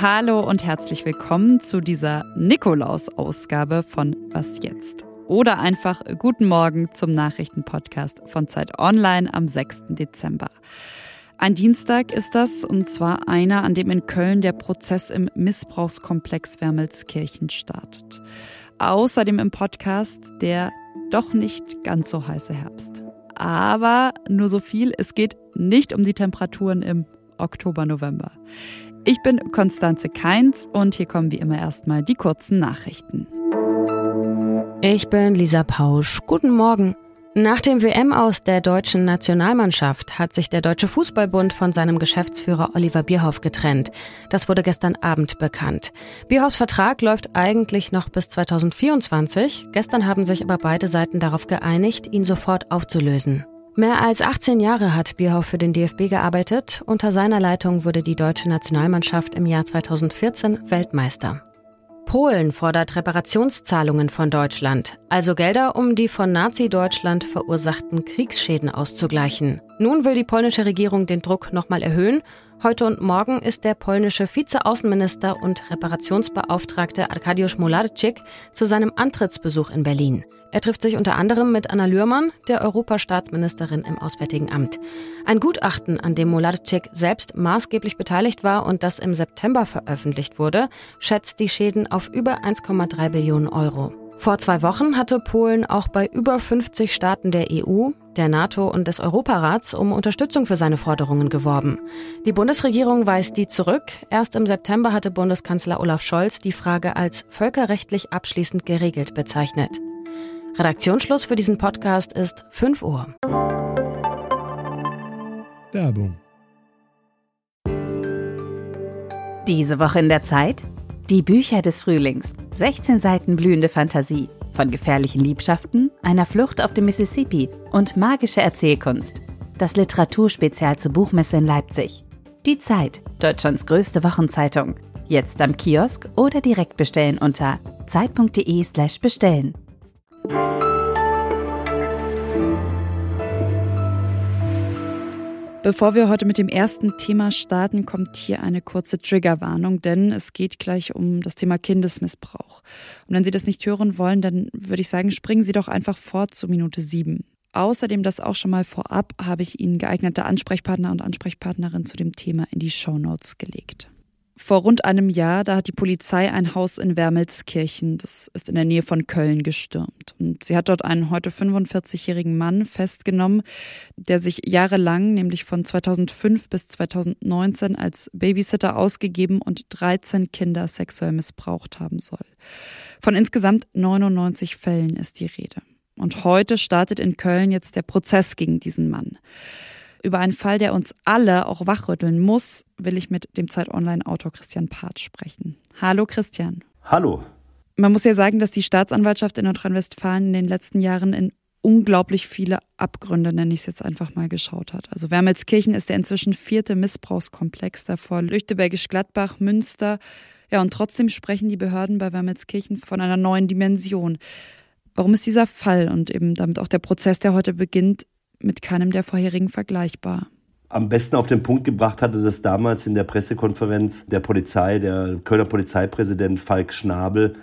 Hallo und herzlich willkommen zu dieser Nikolaus-Ausgabe von Was jetzt? Oder einfach Guten Morgen zum Nachrichtenpodcast von Zeit Online am 6. Dezember. Ein Dienstag ist das, und zwar einer, an dem in Köln der Prozess im Missbrauchskomplex Wermelskirchen startet. Außerdem im Podcast der doch nicht ganz so heiße Herbst. Aber nur so viel, es geht nicht um die Temperaturen im Oktober, November. Ich bin Konstanze Keins und hier kommen wie immer erstmal die kurzen Nachrichten. Ich bin Lisa Pausch. Guten Morgen. Nach dem WM aus der deutschen Nationalmannschaft hat sich der Deutsche Fußballbund von seinem Geschäftsführer Oliver Bierhoff getrennt. Das wurde gestern Abend bekannt. Bierhoffs Vertrag läuft eigentlich noch bis 2024. Gestern haben sich aber beide Seiten darauf geeinigt, ihn sofort aufzulösen. Mehr als 18 Jahre hat Bierhoff für den DFB gearbeitet. Unter seiner Leitung wurde die deutsche Nationalmannschaft im Jahr 2014 Weltmeister. Polen fordert Reparationszahlungen von Deutschland, also Gelder, um die von Nazi-Deutschland verursachten Kriegsschäden auszugleichen. Nun will die polnische Regierung den Druck nochmal erhöhen. Heute und morgen ist der polnische Vizeaußenminister und Reparationsbeauftragte Arkadiusz Mularczyk zu seinem Antrittsbesuch in Berlin. Er trifft sich unter anderem mit Anna Lührmann, der Europastaatsministerin im Auswärtigen Amt. Ein Gutachten, an dem Mularczyk selbst maßgeblich beteiligt war und das im September veröffentlicht wurde, schätzt die Schäden auf über 1,3 Billionen Euro. Vor zwei Wochen hatte Polen auch bei über 50 Staaten der EU, der NATO und des Europarats um Unterstützung für seine Forderungen geworben. Die Bundesregierung weist die zurück. Erst im September hatte Bundeskanzler Olaf Scholz die Frage als völkerrechtlich abschließend geregelt bezeichnet. Redaktionsschluss für diesen Podcast ist 5 Uhr. Werbung. Diese Woche in der Zeit? Die Bücher des Frühlings. 16 Seiten blühende Fantasie. Von gefährlichen Liebschaften, einer Flucht auf dem Mississippi und magische Erzählkunst. Das Literaturspezial zur Buchmesse in Leipzig. Die Zeit, Deutschlands größte Wochenzeitung. Jetzt am Kiosk oder direkt bestellen unter zeit.de/slash bestellen. Bevor wir heute mit dem ersten Thema starten, kommt hier eine kurze Triggerwarnung, denn es geht gleich um das Thema Kindesmissbrauch. Und wenn Sie das nicht hören wollen, dann würde ich sagen, springen Sie doch einfach fort zu Minute sieben. Außerdem, das auch schon mal vorab, habe ich Ihnen geeignete Ansprechpartner und Ansprechpartnerin zu dem Thema in die Show Notes gelegt. Vor rund einem Jahr, da hat die Polizei ein Haus in Wermelskirchen, das ist in der Nähe von Köln, gestürmt. Und sie hat dort einen heute 45-jährigen Mann festgenommen, der sich jahrelang, nämlich von 2005 bis 2019, als Babysitter ausgegeben und 13 Kinder sexuell missbraucht haben soll. Von insgesamt 99 Fällen ist die Rede. Und heute startet in Köln jetzt der Prozess gegen diesen Mann. Über einen Fall, der uns alle auch wachrütteln muss, will ich mit dem Zeit Online-Autor Christian Part sprechen. Hallo Christian. Hallo. Man muss ja sagen, dass die Staatsanwaltschaft in Nordrhein-Westfalen in den letzten Jahren in unglaublich viele Abgründe, nenne ich es jetzt einfach mal, geschaut hat. Also Wermelskirchen ist der inzwischen vierte Missbrauchskomplex davor, Lüchtebergisch Gladbach, Münster. Ja, und trotzdem sprechen die Behörden bei Wermelskirchen von einer neuen Dimension. Warum ist dieser Fall und eben damit auch der Prozess, der heute beginnt, mit keinem der vorherigen vergleichbar. Am besten auf den Punkt gebracht hatte das damals in der Pressekonferenz der Polizei, der Kölner Polizeipräsident Falk Schnabel,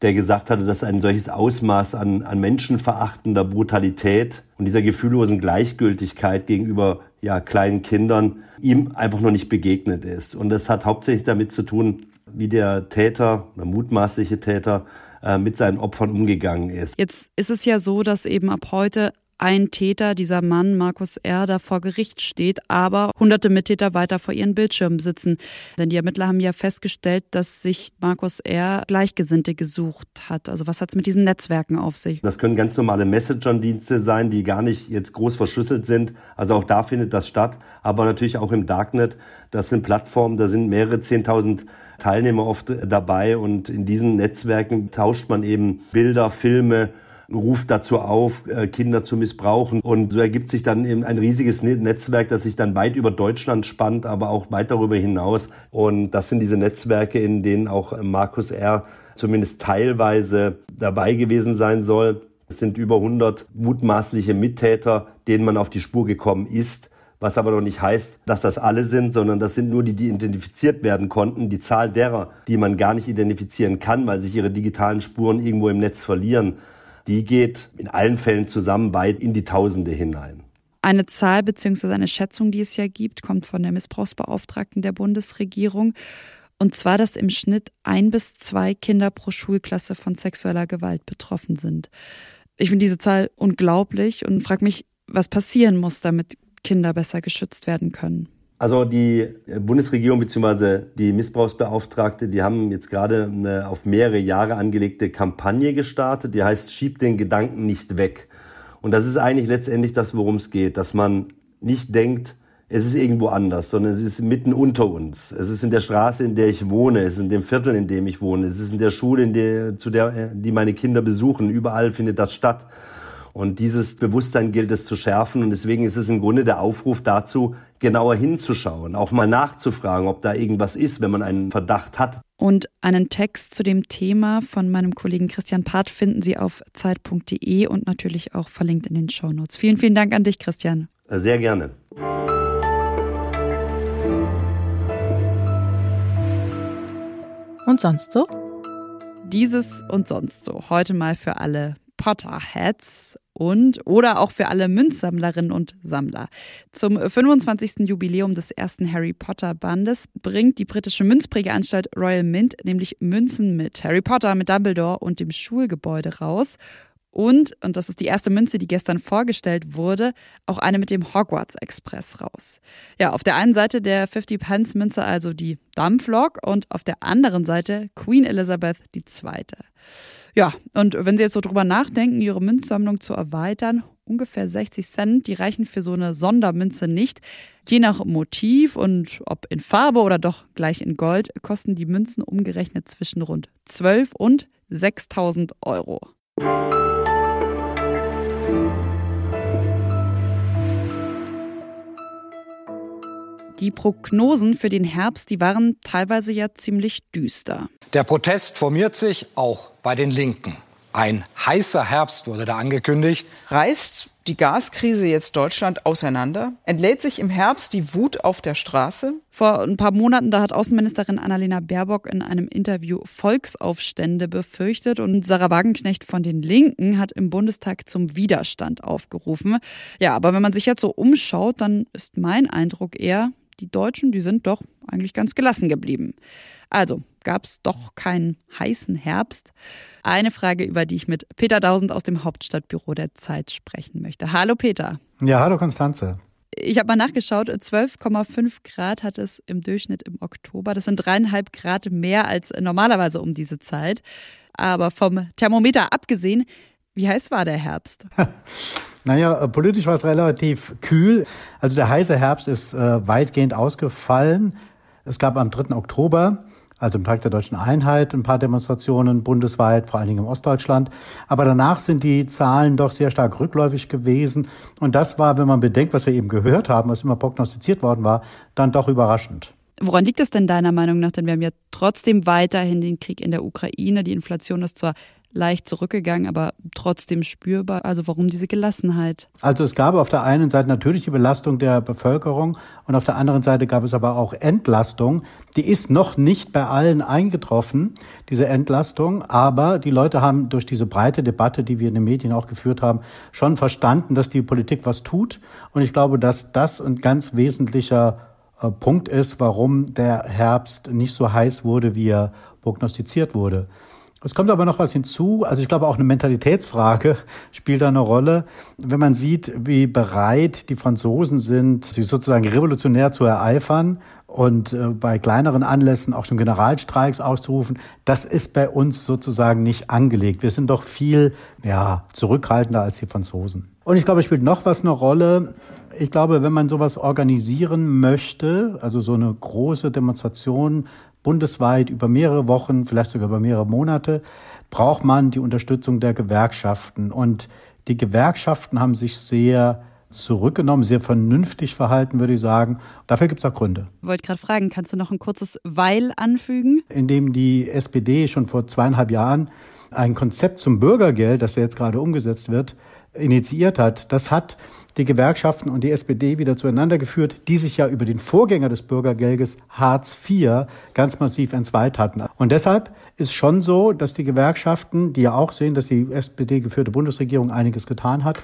der gesagt hatte, dass ein solches Ausmaß an, an menschenverachtender Brutalität und dieser gefühllosen Gleichgültigkeit gegenüber ja, kleinen Kindern ihm einfach noch nicht begegnet ist. Und das hat hauptsächlich damit zu tun, wie der Täter, der mutmaßliche Täter, äh, mit seinen Opfern umgegangen ist. Jetzt ist es ja so, dass eben ab heute ein Täter, dieser Mann, Markus R., da vor Gericht steht, aber hunderte Mittäter weiter vor ihren Bildschirmen sitzen. Denn die Ermittler haben ja festgestellt, dass sich Markus R. Gleichgesinnte gesucht hat. Also was hat es mit diesen Netzwerken auf sich? Das können ganz normale Messenger-Dienste sein, die gar nicht jetzt groß verschlüsselt sind. Also auch da findet das statt. Aber natürlich auch im Darknet. Das sind Plattformen, da sind mehrere Zehntausend Teilnehmer oft dabei und in diesen Netzwerken tauscht man eben Bilder, Filme, ruft dazu auf, äh, Kinder zu missbrauchen. Und so ergibt sich dann eben ein riesiges ne-, Netzwerk, das sich dann weit über Deutschland spannt, aber auch weit darüber hinaus. Und das sind diese Netzwerke, in denen auch Markus R. zumindest teilweise dabei gewesen sein soll. Es sind über 100 mutmaßliche Mittäter denen man auf die Spur gekommen ist was aber noch nicht heißt, dass das alle sind, sondern das sind nur die, die identifiziert werden konnten. Die Zahl derer, die man gar nicht identifizieren kann, weil sich ihre digitalen Spuren irgendwo im Netz verlieren, die geht in allen Fällen zusammen weit in die Tausende hinein. Eine Zahl bzw. eine Schätzung, die es ja gibt, kommt von der Missbrauchsbeauftragten der Bundesregierung. Und zwar, dass im Schnitt ein bis zwei Kinder pro Schulklasse von sexueller Gewalt betroffen sind. Ich finde diese Zahl unglaublich und frage mich, was passieren muss, damit Kinder besser geschützt werden können? Also die Bundesregierung bzw. die Missbrauchsbeauftragte, die haben jetzt gerade eine auf mehrere Jahre angelegte Kampagne gestartet, die heißt Schieb den Gedanken nicht weg. Und das ist eigentlich letztendlich das, worum es geht, dass man nicht denkt, es ist irgendwo anders, sondern es ist mitten unter uns. Es ist in der Straße, in der ich wohne, es ist in dem Viertel, in dem ich wohne, es ist in der Schule, in der, zu der, die meine Kinder besuchen. Überall findet das statt. Und dieses Bewusstsein gilt es zu schärfen. Und deswegen ist es im Grunde der Aufruf dazu, genauer hinzuschauen, auch mal nachzufragen, ob da irgendwas ist, wenn man einen Verdacht hat. Und einen Text zu dem Thema von meinem Kollegen Christian Part finden Sie auf zeit.de und natürlich auch verlinkt in den Shownotes. Vielen, vielen Dank an dich, Christian. Sehr gerne. Und sonst so? Dieses und sonst so. Heute mal für alle Potterheads und oder auch für alle Münzsammlerinnen und Sammler. Zum 25. Jubiläum des ersten Harry Potter Bandes bringt die britische Münzprägeanstalt Royal Mint nämlich Münzen mit Harry Potter, mit Dumbledore und dem Schulgebäude raus. Und, und das ist die erste Münze, die gestern vorgestellt wurde, auch eine mit dem Hogwarts Express raus. Ja, auf der einen Seite der 50 Pence Münze also die Dampflok und auf der anderen Seite Queen Elizabeth II. Ja, und wenn Sie jetzt so drüber nachdenken, Ihre Münzsammlung zu erweitern, ungefähr 60 Cent, die reichen für so eine Sondermünze nicht. Je nach Motiv und ob in Farbe oder doch gleich in Gold, kosten die Münzen umgerechnet zwischen rund 12 und 6000 Euro. Die Prognosen für den Herbst, die waren teilweise ja ziemlich düster. Der Protest formiert sich auch bei den Linken. Ein heißer Herbst wurde da angekündigt. Reißt die Gaskrise jetzt Deutschland auseinander? Entlädt sich im Herbst die Wut auf der Straße? Vor ein paar Monaten, da hat Außenministerin Annalena Baerbock in einem Interview Volksaufstände befürchtet und Sarah Wagenknecht von den Linken hat im Bundestag zum Widerstand aufgerufen. Ja, aber wenn man sich jetzt so umschaut, dann ist mein Eindruck eher, die Deutschen, die sind doch eigentlich ganz gelassen geblieben. Also gab es doch keinen heißen Herbst. Eine Frage, über die ich mit Peter Dausend aus dem Hauptstadtbüro der Zeit sprechen möchte. Hallo Peter. Ja, hallo Konstanze. Ich habe mal nachgeschaut, 12,5 Grad hat es im Durchschnitt im Oktober. Das sind dreieinhalb Grad mehr als normalerweise um diese Zeit. Aber vom Thermometer abgesehen, wie heiß war der Herbst? Naja, äh, politisch war es relativ kühl. Also der heiße Herbst ist äh, weitgehend ausgefallen. Es gab am 3. Oktober, also am Tag der deutschen Einheit, ein paar Demonstrationen bundesweit, vor allen Dingen im Ostdeutschland. Aber danach sind die Zahlen doch sehr stark rückläufig gewesen. Und das war, wenn man bedenkt, was wir eben gehört haben, was immer prognostiziert worden war, dann doch überraschend. Woran liegt es denn deiner Meinung nach? Denn wir haben ja trotzdem weiterhin den Krieg in der Ukraine. Die Inflation ist zwar leicht zurückgegangen, aber trotzdem spürbar. Also warum diese Gelassenheit? Also es gab auf der einen Seite natürlich die Belastung der Bevölkerung und auf der anderen Seite gab es aber auch Entlastung. Die ist noch nicht bei allen eingetroffen, diese Entlastung, aber die Leute haben durch diese breite Debatte, die wir in den Medien auch geführt haben, schon verstanden, dass die Politik was tut. Und ich glaube, dass das ein ganz wesentlicher äh, Punkt ist, warum der Herbst nicht so heiß wurde, wie er prognostiziert wurde. Es kommt aber noch was hinzu. Also ich glaube auch eine Mentalitätsfrage spielt da eine Rolle. Wenn man sieht, wie bereit die Franzosen sind, sich sozusagen revolutionär zu ereifern und äh, bei kleineren Anlässen auch schon Generalstreiks auszurufen, das ist bei uns sozusagen nicht angelegt. Wir sind doch viel ja, zurückhaltender als die Franzosen. Und ich glaube, es spielt noch was eine Rolle. Ich glaube, wenn man sowas organisieren möchte, also so eine große Demonstration bundesweit über mehrere Wochen, vielleicht sogar über mehrere Monate, braucht man die Unterstützung der Gewerkschaften. Und die Gewerkschaften haben sich sehr zurückgenommen, sehr vernünftig verhalten, würde ich sagen. Dafür gibt es auch Gründe. Ich wollte gerade fragen, kannst du noch ein kurzes Weil anfügen? Indem die SPD schon vor zweieinhalb Jahren ein Konzept zum Bürgergeld, das ja jetzt gerade umgesetzt wird, initiiert hat, das hat die Gewerkschaften und die SPD wieder zueinander geführt, die sich ja über den Vorgänger des Bürgergeldes Hartz IV ganz massiv entzweit hatten. Und deshalb ist schon so, dass die Gewerkschaften, die ja auch sehen, dass die SPD geführte Bundesregierung einiges getan hat,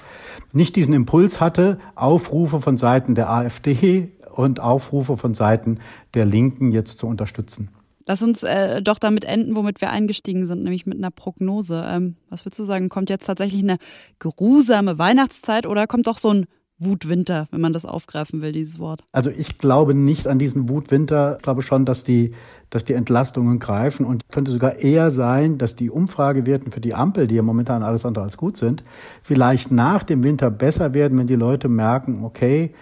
nicht diesen Impuls hatte, Aufrufe von Seiten der AfD und Aufrufe von Seiten der Linken jetzt zu unterstützen. Lass uns äh, doch damit enden, womit wir eingestiegen sind, nämlich mit einer Prognose. Ähm, was würdest du sagen? Kommt jetzt tatsächlich eine geruhsame Weihnachtszeit oder kommt doch so ein Wutwinter, wenn man das aufgreifen will, dieses Wort? Also ich glaube nicht an diesen Wutwinter. Ich glaube schon, dass die, dass die Entlastungen greifen und könnte sogar eher sein, dass die Umfragewerten für die Ampel, die ja momentan alles andere als gut sind, vielleicht nach dem Winter besser werden, wenn die Leute merken, okay,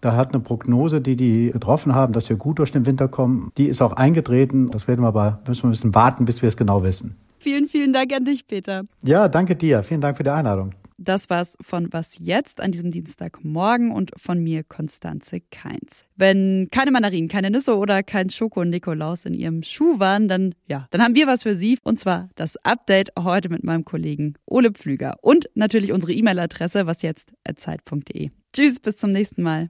da hat eine Prognose, die die getroffen haben, dass wir gut durch den Winter kommen, die ist auch eingetreten. Das werden wir aber, müssen wir ein bisschen warten, bis wir es genau wissen. Vielen, vielen Dank an dich, Peter. Ja, danke dir. Vielen Dank für die Einladung. Das war's von Was jetzt an diesem Dienstagmorgen und von mir, Konstanze Keins. Wenn keine Mandarinen, keine Nüsse oder kein Schoko-Nikolaus in Ihrem Schuh waren, dann, ja, dann haben wir was für Sie. Und zwar das Update heute mit meinem Kollegen Ole Pflüger und natürlich unsere E-Mail-Adresse wasjetzt.zeit.de. Tschüss, bis zum nächsten Mal.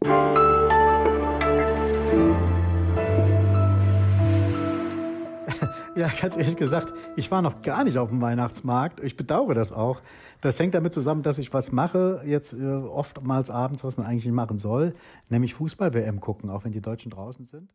Ja, ganz ehrlich gesagt, ich war noch gar nicht auf dem Weihnachtsmarkt. Ich bedauere das auch. Das hängt damit zusammen, dass ich was mache, jetzt äh, oftmals abends, was man eigentlich nicht machen soll, nämlich Fußball-WM gucken, auch wenn die Deutschen draußen sind.